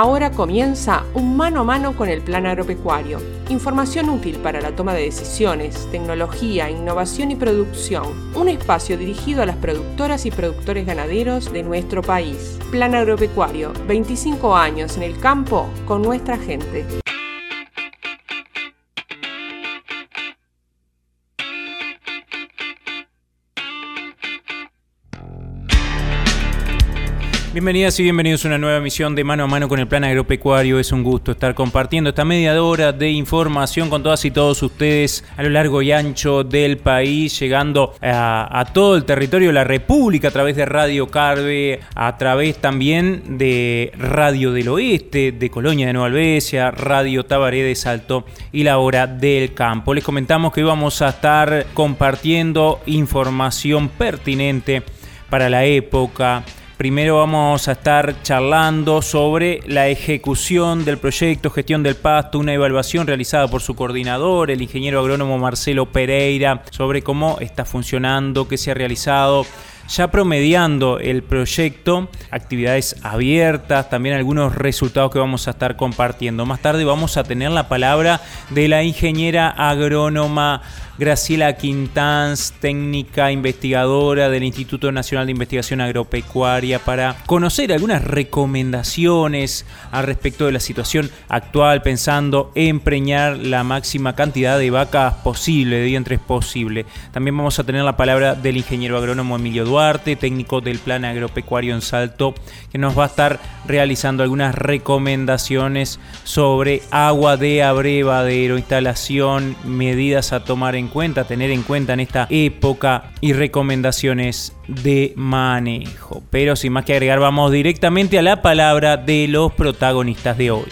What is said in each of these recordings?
Ahora comienza un mano a mano con el plan agropecuario. Información útil para la toma de decisiones, tecnología, innovación y producción. Un espacio dirigido a las productoras y productores ganaderos de nuestro país. Plan agropecuario, 25 años en el campo con nuestra gente. Bienvenidas y bienvenidos a una nueva emisión de Mano a Mano con el Plan Agropecuario. Es un gusto estar compartiendo esta media hora de información con todas y todos ustedes a lo largo y ancho del país, llegando a, todo el territorio de la República a través de Radio Carve, a través también de Radio del Oeste, de Colonia de Nueva Albesia, Radio Tabaré de Salto y la Hora del Campo. Les comentamos que vamos a estar compartiendo información pertinente para la época Primero vamos a estar charlando sobre la ejecución del proyecto Gestión del Pasto, una evaluación realizada por su coordinador, el ingeniero agrónomo Marcelo Pereira, sobre cómo está funcionando, qué se ha realizado ya promediando el proyecto, actividades abiertas, también algunos resultados que vamos a estar compartiendo. Más tarde vamos a tener la palabra de la ingeniera agrónoma Graciela Quintanz, técnica investigadora del Instituto Nacional de Investigación Agropecuaria, para conocer algunas recomendaciones al respecto de la situación actual, pensando en preñar la máxima cantidad de vacas posible, de vientres posible. También vamos a tener la palabra del ingeniero agrónomo Emilio Duarte, técnico del Plan Agropecuario en Salto, que nos va a estar realizando algunas recomendaciones sobre agua de abrevadero, instalación, medidas a tomar en cuenta, tener en cuenta en esta época y recomendaciones de manejo. Pero sin más que agregar, vamos directamente a la palabra de los protagonistas de hoy.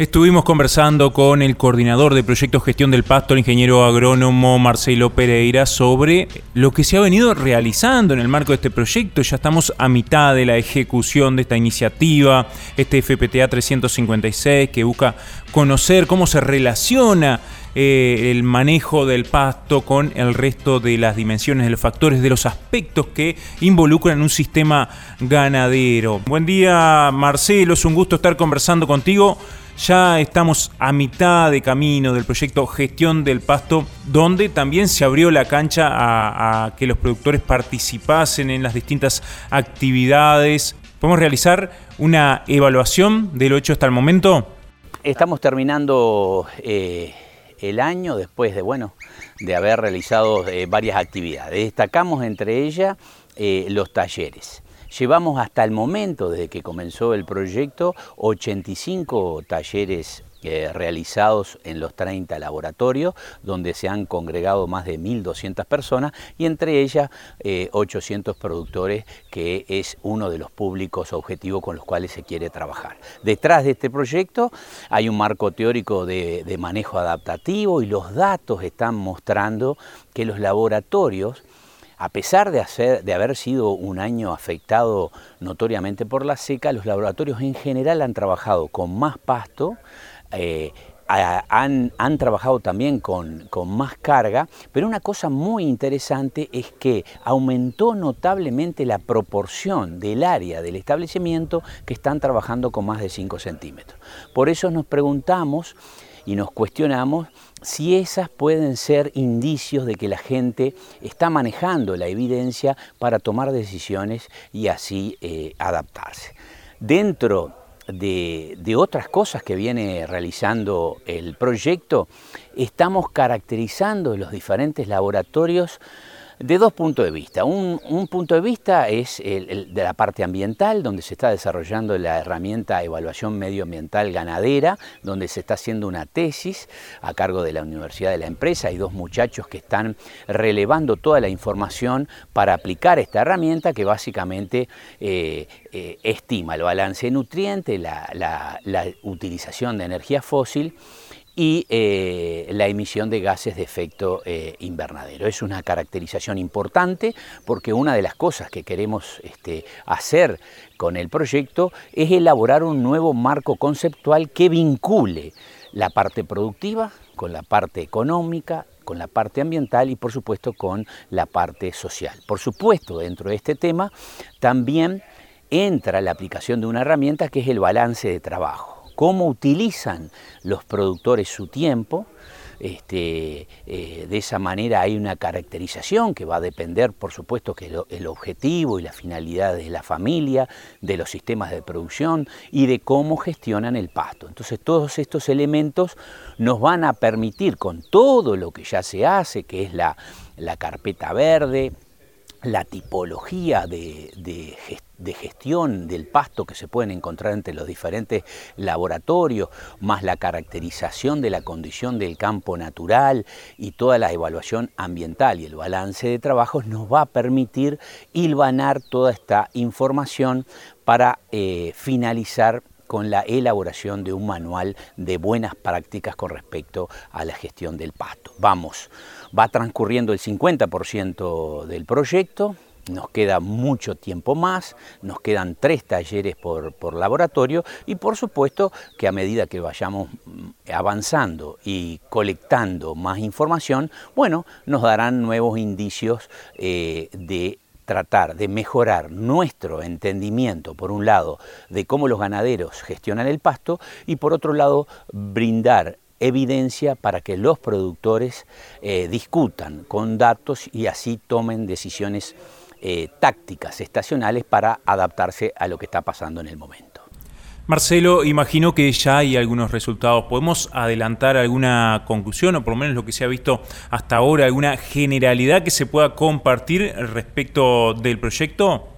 Estuvimos conversando con el coordinador de proyectos gestión del pasto, el ingeniero agrónomo Marcelo Pereira, sobre lo que se ha venido realizando en el marco de este proyecto. Ya estamos a mitad de la ejecución de esta iniciativa, este FPTA 356, que busca conocer cómo se relaciona eh, el manejo del pasto con el resto de las dimensiones, de los factores, de los aspectos que involucran un sistema ganadero. Buen día Marcelo, es un gusto estar conversando contigo. Ya estamos a mitad de camino del proyecto Gestión del Pasto, donde también se abrió la cancha a, que los productores participasen en las distintas actividades. ¿Podemos realizar una evaluación de lo hecho hasta el momento? Estamos terminando eh, el año después de, bueno, de haber realizado eh, varias actividades. Destacamos entre ellas eh, los talleres. Llevamos hasta el momento, desde que comenzó el proyecto, 85 talleres eh, realizados en los 30 laboratorios, donde se han congregado más de 1.200 personas y entre ellas 800 eh, productores, que es uno de los públicos objetivos con los cuales se quiere trabajar. Detrás de este proyecto hay un marco teórico de manejo adaptativo y los datos están mostrando que los laboratorios a pesar de, haber sido un año afectado notoriamente por la seca, los laboratorios en general han trabajado con más pasto, eh, han, trabajado también con, más carga, pero una cosa muy interesante es que aumentó notablemente la proporción del área del establecimiento que están trabajando con más de 5 centímetros. Por eso nos preguntamos y nos cuestionamos si esas pueden ser indicios de que la gente está manejando la evidencia para tomar decisiones y así eh, adaptarse. Dentro de, de, otras cosas que viene realizando el proyecto, estamos caracterizando los diferentes laboratorios de dos puntos de vista. Un, punto de vista es el, de la parte ambiental, donde se está desarrollando la herramienta evaluación medioambiental ganadera, donde se está haciendo una tesis a cargo de la Universidad de la Empresa. Hay dos muchachos que están relevando toda la información para aplicar esta herramienta que básicamente eh, eh, estima el balance de nutrientes, la utilización de energía fósil y eh, la emisión de gases de efecto eh, invernadero. Es una caracterización importante porque una de las cosas que queremos este, hacer con el proyecto es elaborar un nuevo marco conceptual que vincule la parte productiva con la parte económica, con la parte ambiental y por supuesto con la parte social. Por supuesto, dentro de este tema también entra la aplicación de una herramienta que es el balance de trabajo. Cómo utilizan los productores su tiempo, este, eh, de esa manera hay una caracterización que va a depender, por supuesto, que el objetivo y la finalidad de la familia, de los sistemas de producción y de cómo gestionan el pasto. Entonces todos estos elementos nos van a permitir, con todo lo que ya se hace, que es la carpeta verde, la tipología de, gestión del pasto que se pueden encontrar entre los diferentes laboratorios, más la caracterización de la condición del campo natural y toda la evaluación ambiental y el balance de trabajos nos va a permitir hilvanar toda esta información para eh, finalizar con la elaboración de un manual de buenas prácticas con respecto a la gestión del pasto. Vamos, va transcurriendo el 50% del proyecto, nos queda mucho tiempo más, nos quedan tres talleres por, laboratorio y por supuesto que a medida que vayamos mm, avanzando y colectando más información, bueno, nos darán nuevos indicios eh, de tratar de mejorar nuestro entendimiento, por un lado, de cómo los ganaderos gestionan el pasto y por otro lado, brindar evidencia para que los productores eh, discutan con datos y así tomen decisiones eh, tácticas estacionales para adaptarse a lo que está pasando en el momento. Marcelo, imagino que ya hay algunos resultados. ¿Podemos adelantar alguna conclusión o por lo menos lo que se ha visto hasta ahora, alguna generalidad que se pueda compartir respecto del proyecto?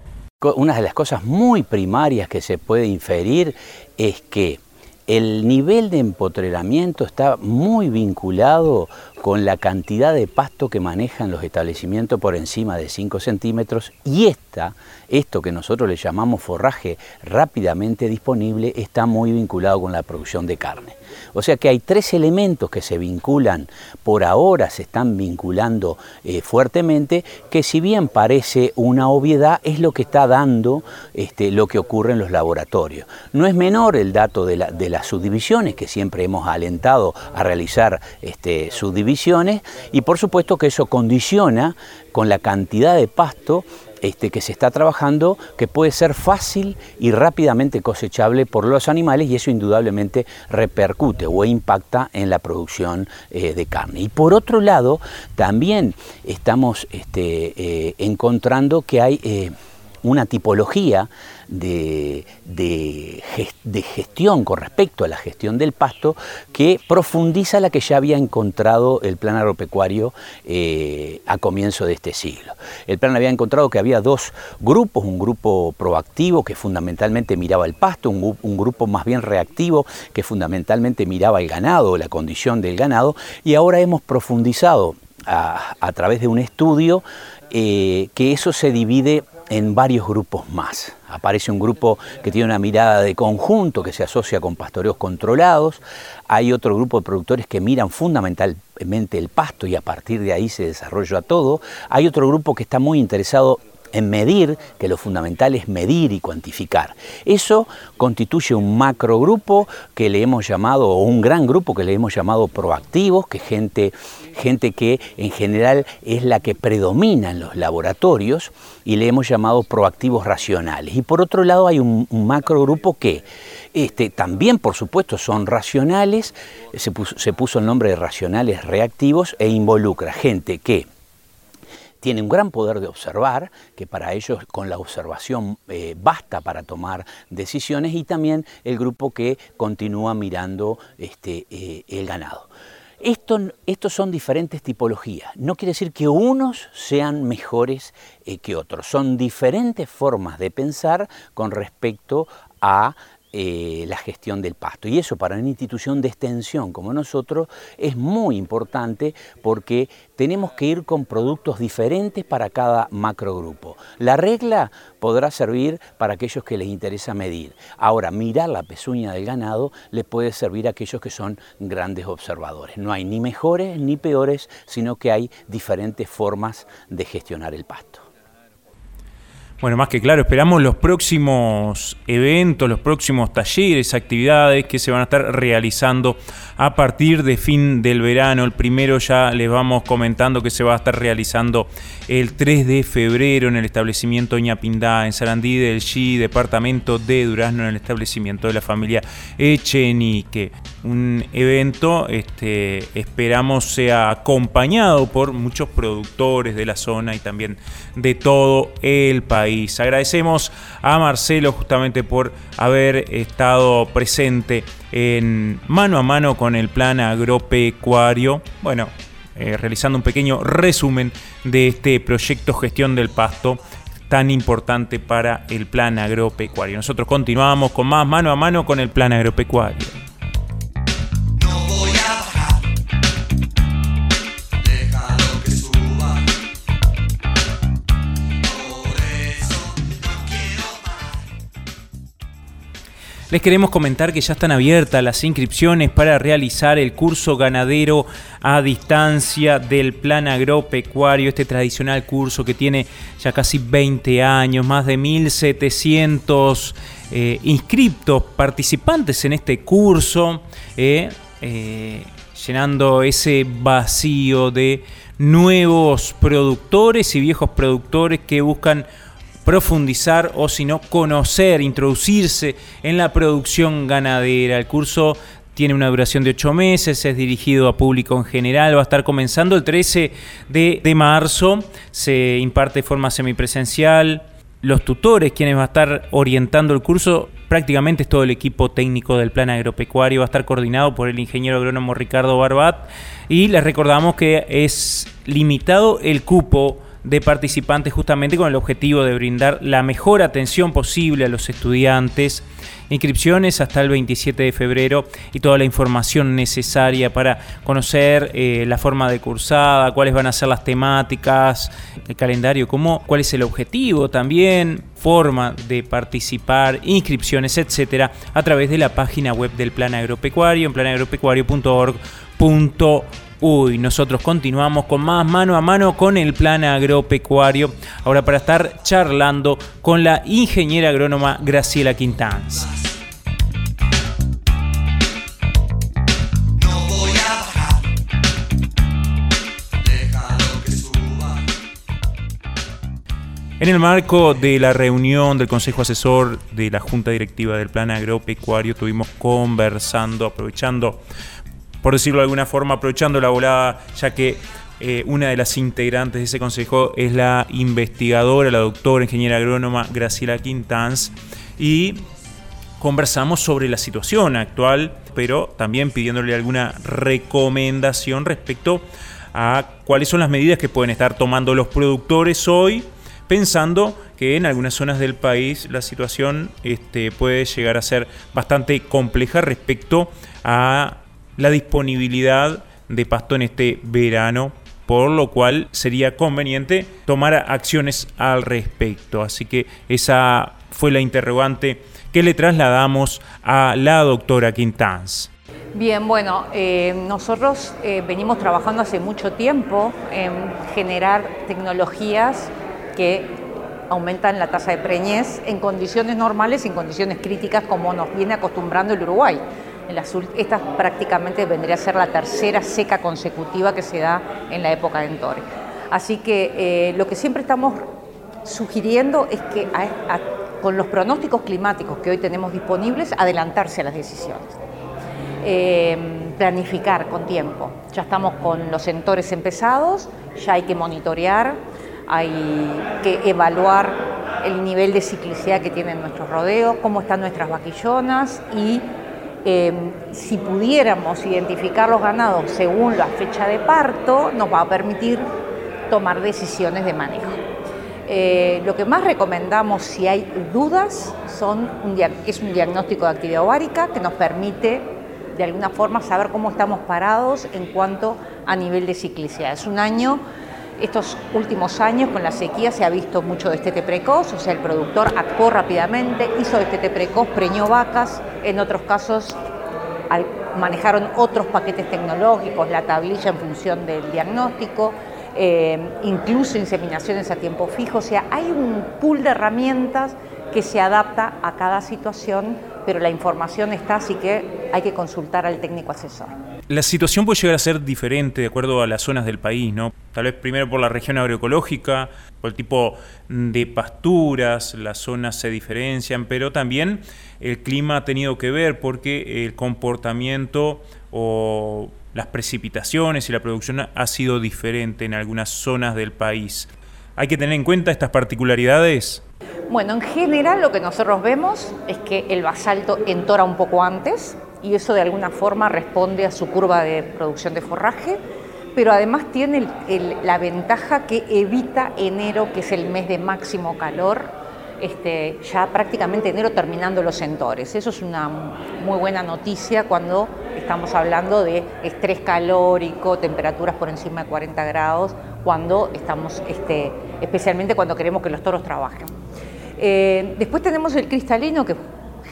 Una de las cosas muy primarias que se puede inferir es que el nivel de empotreramiento está muy vinculado con la cantidad de pasto que manejan los establecimientos por encima de 5 centímetros y esta, esto que nosotros le llamamos forraje rápidamente disponible, está muy vinculado con la producción de carne. O sea que hay tres elementos que se vinculan, por ahora se están vinculando eh, fuertemente, que si bien parece una obviedad, es lo que está dando este, lo que ocurre en los laboratorios. No es menor el dato de, las subdivisiones, que siempre hemos alentado a realizar este, subdivisiones, y por supuesto que eso condiciona con la cantidad de pasto este, que se está trabajando, que puede ser fácil y rápidamente cosechable por los animales y eso indudablemente repercute o impacta en la producción eh, de carne. Y por otro lado, también estamos este, eh, encontrando que hay eh, una tipología de, gestión con respecto a la gestión del pasto que profundiza la que ya había encontrado el plan agropecuario eh, a comienzo de este siglo. El plan había encontrado que había dos grupos, un grupo proactivo que fundamentalmente miraba el pasto, un, grupo más bien reactivo que fundamentalmente miraba el ganado, la condición del ganado, y ahora hemos profundizado a, través de un estudio eh, que eso se divide en varios grupos más. Aparece un grupo que tiene una mirada de conjunto que se asocia con pastoreos controlados. Hay otro grupo de productores que miran fundamentalmente el pasto y a partir de ahí se desarrolla todo. Hay otro grupo que está muy interesado en medir, que lo fundamental es medir y cuantificar. Eso constituye un macrogrupo que le hemos llamado, o un gran grupo que le hemos llamado proactivos, que gente, gente que en general es la que predomina en los laboratorios, y le hemos llamado proactivos racionales. Y por otro lado hay un, macrogrupo que este, también, por supuesto, son racionales, se puso el nombre de racionales reactivos e involucra gente que tiene un gran poder de observar, que para ellos con la observación eh, basta para tomar decisiones, y también el grupo que continúa mirando este, eh, el ganado. Esto, estos son diferentes tipologías. No quiere decir que unos sean mejores eh, que otros. Son diferentes formas de pensar con respecto a eh, la gestión del pasto. Y eso para una institución de extensión como nosotros es muy importante porque tenemos que ir con productos diferentes para cada macrogrupo. La regla podrá servir para aquellos que les interesa medir. Ahora, mirar la pezuña del ganado le puede servir a aquellos que son grandes observadores. No hay ni mejores ni peores, sino que hay diferentes formas de gestionar el pasto. Bueno, más que claro, esperamos los próximos eventos, los próximos talleres, actividades que se van a estar realizando a partir de fin del verano. El primero ya les vamos comentando que se va a estar realizando el 3 de febrero en el establecimiento Ñapindá, en Sarandí del G, departamento de Durazno, en el establecimiento de la familia Echenique. Un evento, este, esperamos sea acompañado por muchos productores de la zona y también de todo el país. Agradecemos a Marcelo justamente por haber estado presente en mano a mano con el plan agropecuario. Bueno, eh, realizando un pequeño resumen de este proyecto gestión del pasto tan importante para el plan agropecuario. Nosotros continuamos con más mano a mano con el plan agropecuario. Les queremos comentar que ya están abiertas las inscripciones para realizar el curso ganadero a distancia del plan agropecuario, este tradicional curso que tiene ya casi 20 años, más de 1.700 eh, inscriptos, participantes en este curso, eh, eh, llenando ese vacío de nuevos productores y viejos productores que buscan profundizar o si no conocer, introducirse en la producción ganadera. El curso tiene una duración de ocho meses, es dirigido a público en general, va a estar comenzando el 13 de, marzo, se imparte de forma semipresencial. Los tutores, quienes van a estar orientando el curso, prácticamente es todo el equipo técnico del plan agropecuario, va a estar coordinado por el ingeniero agrónomo Ricardo Barbat y les recordamos que es limitado el cupo de participantes justamente con el objetivo de brindar la mejor atención posible a los estudiantes. Inscripciones hasta el 27 de febrero y toda la información necesaria para conocer eh, la forma de cursada, cuáles van a ser las temáticas, el calendario, cómo, cuál es el objetivo también, forma de participar, inscripciones, etcétera, a través de la página web del Plan Agropecuario en planagropecuario.org.org Uy, nosotros continuamos con más mano a mano con el plan agropecuario, ahora para estar charlando con la ingeniera agrónoma Graciela Quintanz. En el marco de la reunión del Consejo Asesor de la Junta Directiva del Plan Agropecuario, estuvimos conversando, aprovechando por decirlo de alguna forma, aprovechando la volada, ya que eh, una de las integrantes de ese consejo es la investigadora, la doctora, ingeniera agrónoma Graciela Quintanz, y conversamos sobre la situación actual, pero también pidiéndole alguna recomendación respecto a cuáles son las medidas que pueden estar tomando los productores hoy, pensando que en algunas zonas del país la situación este, puede llegar a ser bastante compleja respecto a la disponibilidad de pasto en este verano, por lo cual sería conveniente tomar acciones al respecto. Así que esa fue la interrogante que le trasladamos a la doctora Quintanz. Bien, bueno, eh, nosotros eh, venimos trabajando hace mucho tiempo en generar tecnologías que aumentan la tasa de preñez en condiciones normales y en condiciones críticas como nos viene acostumbrando el Uruguay esta prácticamente vendría a ser la tercera seca consecutiva que se da en la época de Entore. Así que eh, lo que siempre estamos sugiriendo es que con los pronósticos climáticos que hoy tenemos disponibles, adelantarse a las decisiones. Eh, planificar con tiempo. Ya estamos con los sentores empezados, ya hay que monitorear, hay que evaluar el nivel de ciclicidad que tienen nuestros rodeos, cómo están nuestras vaquillonas y Em, si pudiéramos identificar los ganados según la fecha de parto, nos va a permitir tomar decisiones de manejo. Eh, lo que más recomendamos si hay dudas es un diagnóstico de actividad ovárica que nos permite de alguna forma saber cómo estamos parados en cuanto a nivel de ciclicidad. Es un año estos últimos años con la sequía se ha visto mucho destete precoz, o sea, el productor actuó rápidamente, hizo destete precoz, preñó vacas, en otros casos manejaron otros paquetes tecnológicos, la tablilla en función del diagnóstico, eh, incluso inseminaciones a tiempo fijo, o sea, hay un pool de herramientas que se adapta a cada situación, pero la información está, así que hay que consultar al técnico asesor. La situación puede llegar a ser diferente de acuerdo a las zonas del país, ¿no? Tal vez primero por la región agroecológica, por el tipo de pasturas, las zonas se diferencian, pero también el clima ha tenido que ver porque el comportamiento o las precipitaciones y la producción ha sido diferente en algunas zonas del país. ¿Hay que tener en cuenta estas particularidades? Bueno, en general lo que nosotros vemos es que el basalto entora un poco antes y eso de alguna forma responde a su curva de producción de forraje, pero además tiene la ventaja que evita enero, que es el mes de máximo calor, este, ya prácticamente enero terminando los entores. Eso es una muy buena noticia cuando estamos hablando de estrés calórico, temperaturas por encima de 40 grados, cuando estamos, este, especialmente cuando queremos que los toros trabajen. Eh, después tenemos el cristalino que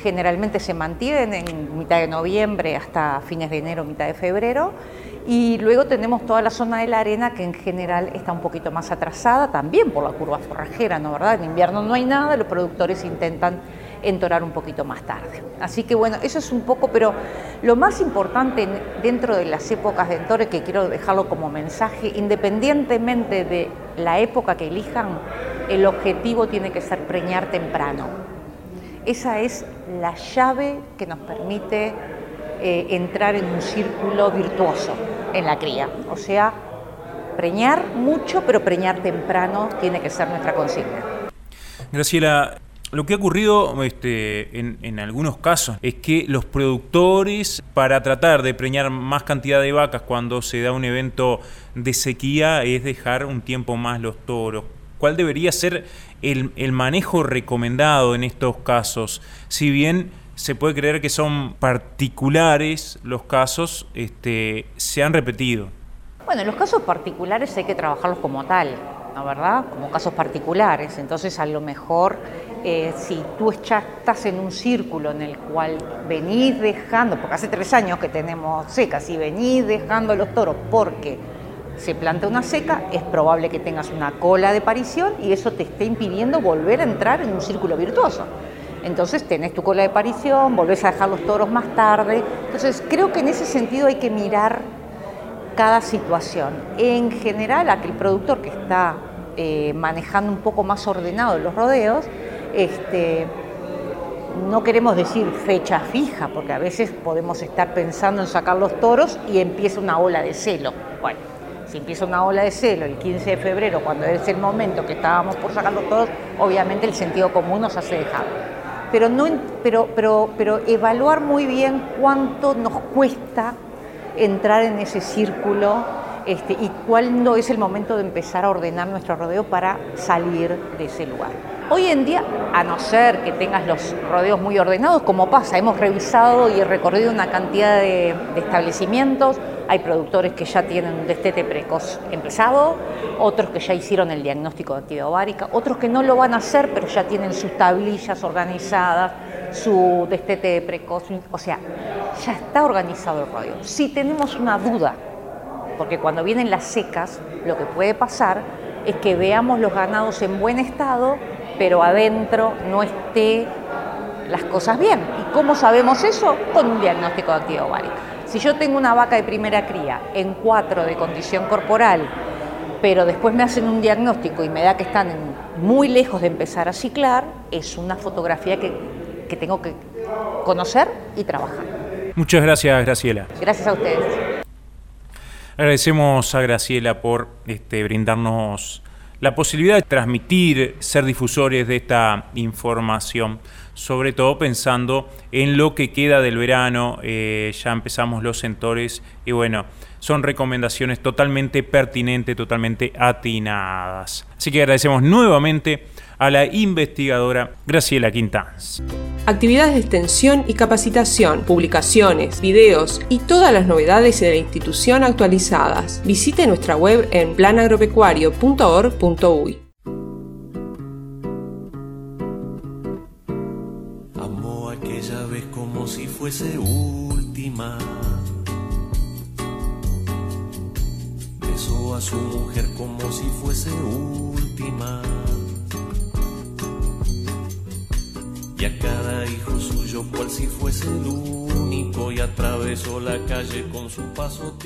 generalmente se mantiene en mitad de noviembre hasta fines de enero, mitad de febrero. Y luego tenemos toda la zona de la arena que en general está un poquito más atrasada, también por la curva forrajera, ¿no verdad? En invierno no hay nada, los productores intentan entorar un poquito más tarde. Así que bueno, eso es un poco, pero lo más importante dentro de las épocas de entore, que quiero dejarlo como mensaje, independientemente de la época que elijan, el objetivo tiene que ser preñar temprano. Esa es la llave que nos permite eh, entrar en un círculo virtuoso en la cría. O sea, preñar mucho, pero preñar temprano tiene que ser nuestra consigna. Graciela, lo que ha ocurrido este, en, en, algunos casos es que los productores, para tratar de preñar más cantidad de vacas cuando se da un evento de sequía, es dejar un tiempo más los toros. ¿Cuál debería ser el, el manejo recomendado en estos casos? Si bien se puede creer que son particulares los casos, este, se han repetido. Bueno, los casos particulares hay que trabajarlos como tal, ¿no verdad? Como casos particulares. Entonces, a lo mejor, eh, si tú estás en un círculo en el cual venís dejando, porque hace tres años que tenemos secas, y venís dejando los toros porque se planta una seca, es probable que tengas una cola de parición y eso te esté impidiendo volver a entrar en un círculo virtuoso. Entonces tenés tu cola de parición, volvés a dejar los toros más tarde. Entonces creo que en ese sentido hay que mirar cada situación. En general, aquel productor que está eh, manejando un poco más ordenado los rodeos, este, no queremos decir fecha fija, porque a veces podemos estar pensando en sacar los toros y empieza una ola de celo. Bueno, si empieza una ola de celo el 15 de febrero, cuando es el momento que estábamos por sacar los toros, obviamente el sentido común nos hace dejar pero, no, pero, pero, pero evaluar muy bien cuánto nos cuesta entrar en ese círculo este, y cuándo es el momento de empezar a ordenar nuestro rodeo para salir de ese lugar. Hoy en día, a no ser que tengas los rodeos muy ordenados, como pasa, hemos revisado y recorrido una cantidad de, establecimientos, hay productores que ya tienen un destete precoz empezado, otros que ya hicieron el diagnóstico de actividad ovárica, otros que no lo van a hacer, pero ya tienen sus tablillas organizadas, su destete precoz, o sea, ya está organizado el rodeo. Si tenemos una duda, porque cuando vienen las secas, lo que puede pasar es que veamos los ganados en buen estado, pero adentro no esté las cosas bien. ¿Y cómo sabemos eso? Con un diagnóstico de actividad ovárica. Si yo tengo una vaca de primera cría en cuatro de condición corporal, pero después me hacen un diagnóstico y me da que están muy lejos de empezar a ciclar, es una fotografía que, que tengo que conocer y trabajar. Muchas gracias, Graciela. Gracias a ustedes. Agradecemos a Graciela por este, brindarnos la posibilidad de transmitir, ser difusores de esta información, sobre todo pensando en lo que queda del verano, eh, ya empezamos los centores y bueno, son recomendaciones totalmente pertinentes, totalmente atinadas. Así que agradecemos nuevamente a la investigadora Graciela Quintanz. Actividades de extensión y capacitación, publicaciones, videos y todas las novedades de la institución actualizadas. Visite nuestra web en planagropecuario.org.uy. fuese última. Besó a su mujer como si fuese última. Y a cada hijo suyo cual si fuese el único y atravesó la calle con su paso.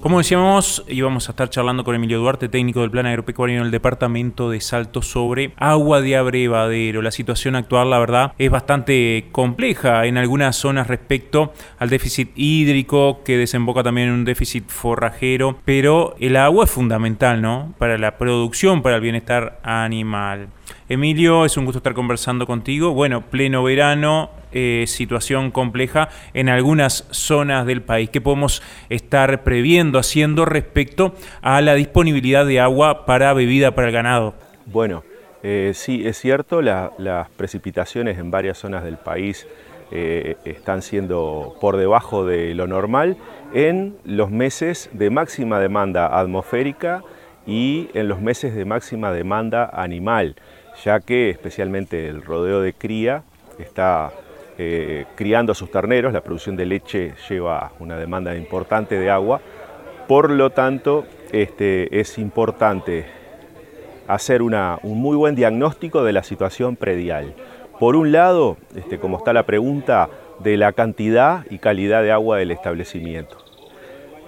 Como decíamos, íbamos a estar charlando con Emilio Duarte, técnico del Plan Agropecuario en el departamento de Salto, sobre agua de abrevadero. La situación actual, la verdad, es bastante compleja en algunas zonas respecto al déficit hídrico, que desemboca también en un déficit forrajero, pero el agua es fundamental, ¿no? Para la producción, para el bienestar animal. Emilio, es un gusto estar conversando contigo. Bueno, pleno verano, eh, situación compleja en algunas zonas del país. ¿Qué podemos estar previendo, haciendo respecto a la disponibilidad de agua para bebida para el ganado? Bueno, eh, sí, es cierto, las precipitaciones en varias zonas del país eh, están siendo por debajo de lo normal en los meses de máxima demanda atmosférica y en los meses de máxima demanda animal ya que especialmente el rodeo de cría está eh, criando a sus terneros, la producción de leche lleva una demanda importante de agua, por lo tanto este, es importante hacer un muy buen diagnóstico de la situación predial. Por un lado, este, como está la pregunta, de la cantidad y calidad de agua del establecimiento.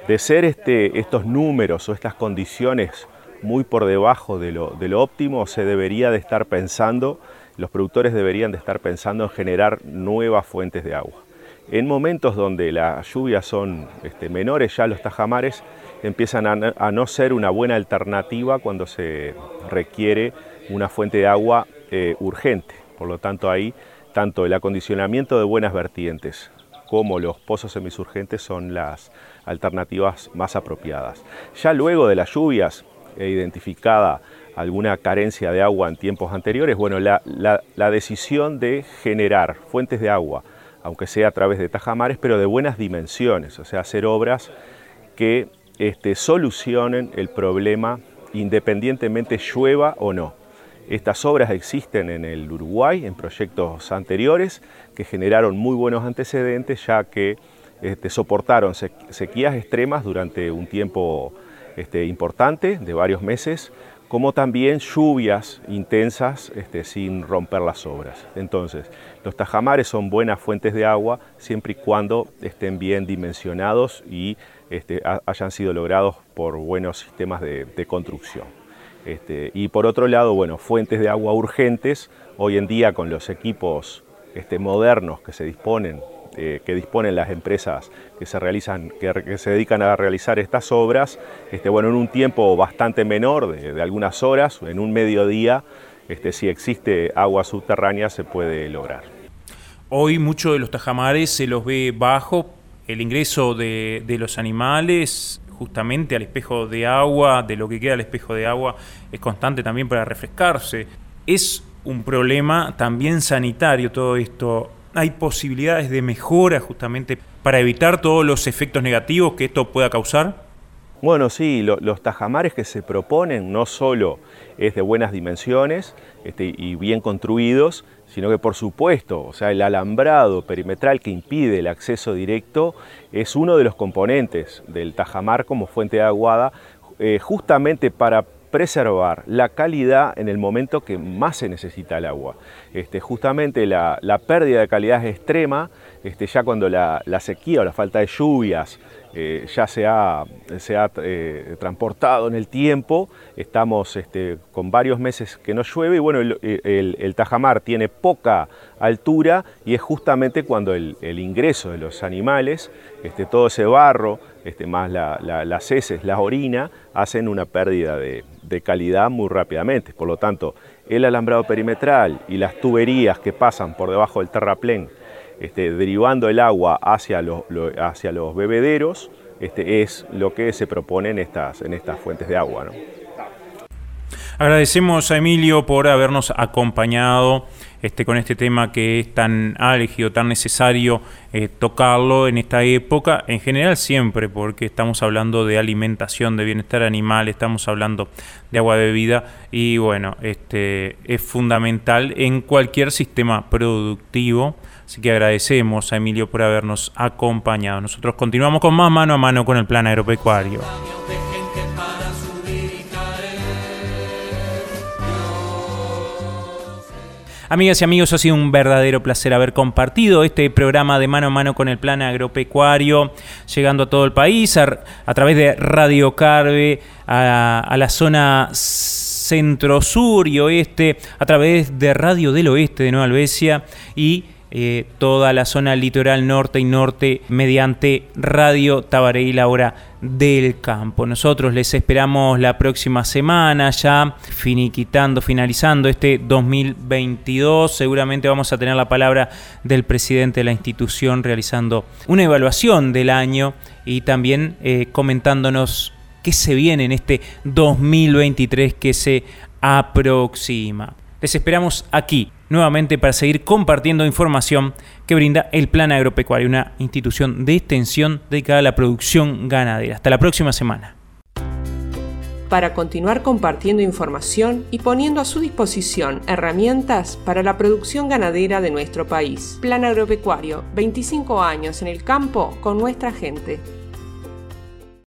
De ser este, estos números o estas condiciones muy por debajo de lo, óptimo, se debería de estar pensando, los productores deberían de estar pensando en generar nuevas fuentes de agua. En momentos donde las lluvias son este, menores, ya los tajamares empiezan a, no ser una buena alternativa cuando se requiere una fuente de agua eh, urgente. Por lo tanto, ahí tanto el acondicionamiento de buenas vertientes como los pozos semisurgentes son las alternativas más apropiadas. Ya luego de las lluvias, identificada alguna carencia de agua en tiempos anteriores, bueno, la, decisión de generar fuentes de agua, aunque sea a través de tajamares, pero de buenas dimensiones, o sea, hacer obras que este, solucionen el problema independientemente llueva o no. Estas obras existen en el Uruguay, en proyectos anteriores, que generaron muy buenos antecedentes, ya que este, soportaron sequías extremas durante un tiempo este, importante de varios meses, como también lluvias intensas este, sin romper las obras. Entonces, los tajamares son buenas fuentes de agua siempre y cuando estén bien dimensionados y este, hayan sido logrados por buenos sistemas de, construcción. y por otro lado, bueno, fuentes de agua urgentes, hoy en día con los equipos modernos que se disponen eh, que disponen las empresas que se, realizan, que, se dedican a realizar estas obras, este, bueno, en un tiempo bastante menor, de, algunas horas, en un mediodía, este, si existe agua subterránea se puede lograr. Hoy muchos de los tajamares se los ve bajo el ingreso de, de los animales justamente al espejo de agua, de lo que queda al espejo de agua, es constante también para refrescarse. Es un problema también sanitario todo esto hay posibilidades de mejora justamente para evitar todos los efectos negativos que esto pueda causar? Bueno, sí, los tajamares que se proponen no solo es de buenas dimensiones este, y bien construidos, sino que por supuesto, o sea, el alambrado perimetral que impide el acceso directo es uno de los componentes del tajamar como fuente de aguada, eh, justamente para preservar la calidad en el momento que más se necesita el agua. Este, justamente la, pérdida de calidad es extrema, este, ya cuando la, sequía o la falta de lluvias eh, ya se ha, se ha eh, transportado en el tiempo, estamos este, con varios meses que no llueve y bueno, el, Tajamar tiene poca altura y es justamente cuando el, ingreso de los animales, este, todo ese barro, este, más las heces, la orina, hacen una pérdida de, calidad muy rápidamente. Por lo tanto, el alambrado perimetral y las tuberías que pasan por debajo del terraplén, este, derivando el agua hacia los, hacia los bebederos, este, es lo que se propone en estas, en estas fuentes de agua. Agradecemos a Emilio por habernos acompañado este, con este tema que es tan álgido, tan necesario eh, tocarlo en esta época, en general siempre, porque estamos hablando de alimentación, de bienestar animal, estamos hablando de agua de bebida y bueno, este, es fundamental en cualquier sistema productivo. Así que agradecemos a Emilio por habernos acompañado. Nosotros continuamos con más mano a mano con el plan agropecuario. Amigas y amigos, ha sido un verdadero placer haber compartido este programa de mano a mano con el plan agropecuario, llegando a todo el país a, través de Radio Carve, a, la zona centro-sur y oeste, a través de Radio del Oeste de Nueva Albesia y eh, toda la zona litoral norte y norte mediante Radio Tabaré la hora del campo. Nosotros les esperamos la próxima semana ya finiquitando, finalizando este 2022. Seguramente vamos a tener la palabra del presidente de la institución realizando una evaluación del año y también eh, comentándonos qué se viene en este 2023 que se aproxima. Les esperamos aquí nuevamente para seguir compartiendo información que brinda el Plan Agropecuario, una institución de extensión dedicada a la producción ganadera. Hasta la próxima semana. Para continuar compartiendo información y poniendo a su disposición herramientas para la producción ganadera de nuestro país. Plan Agropecuario, 25 años en el campo con nuestra gente.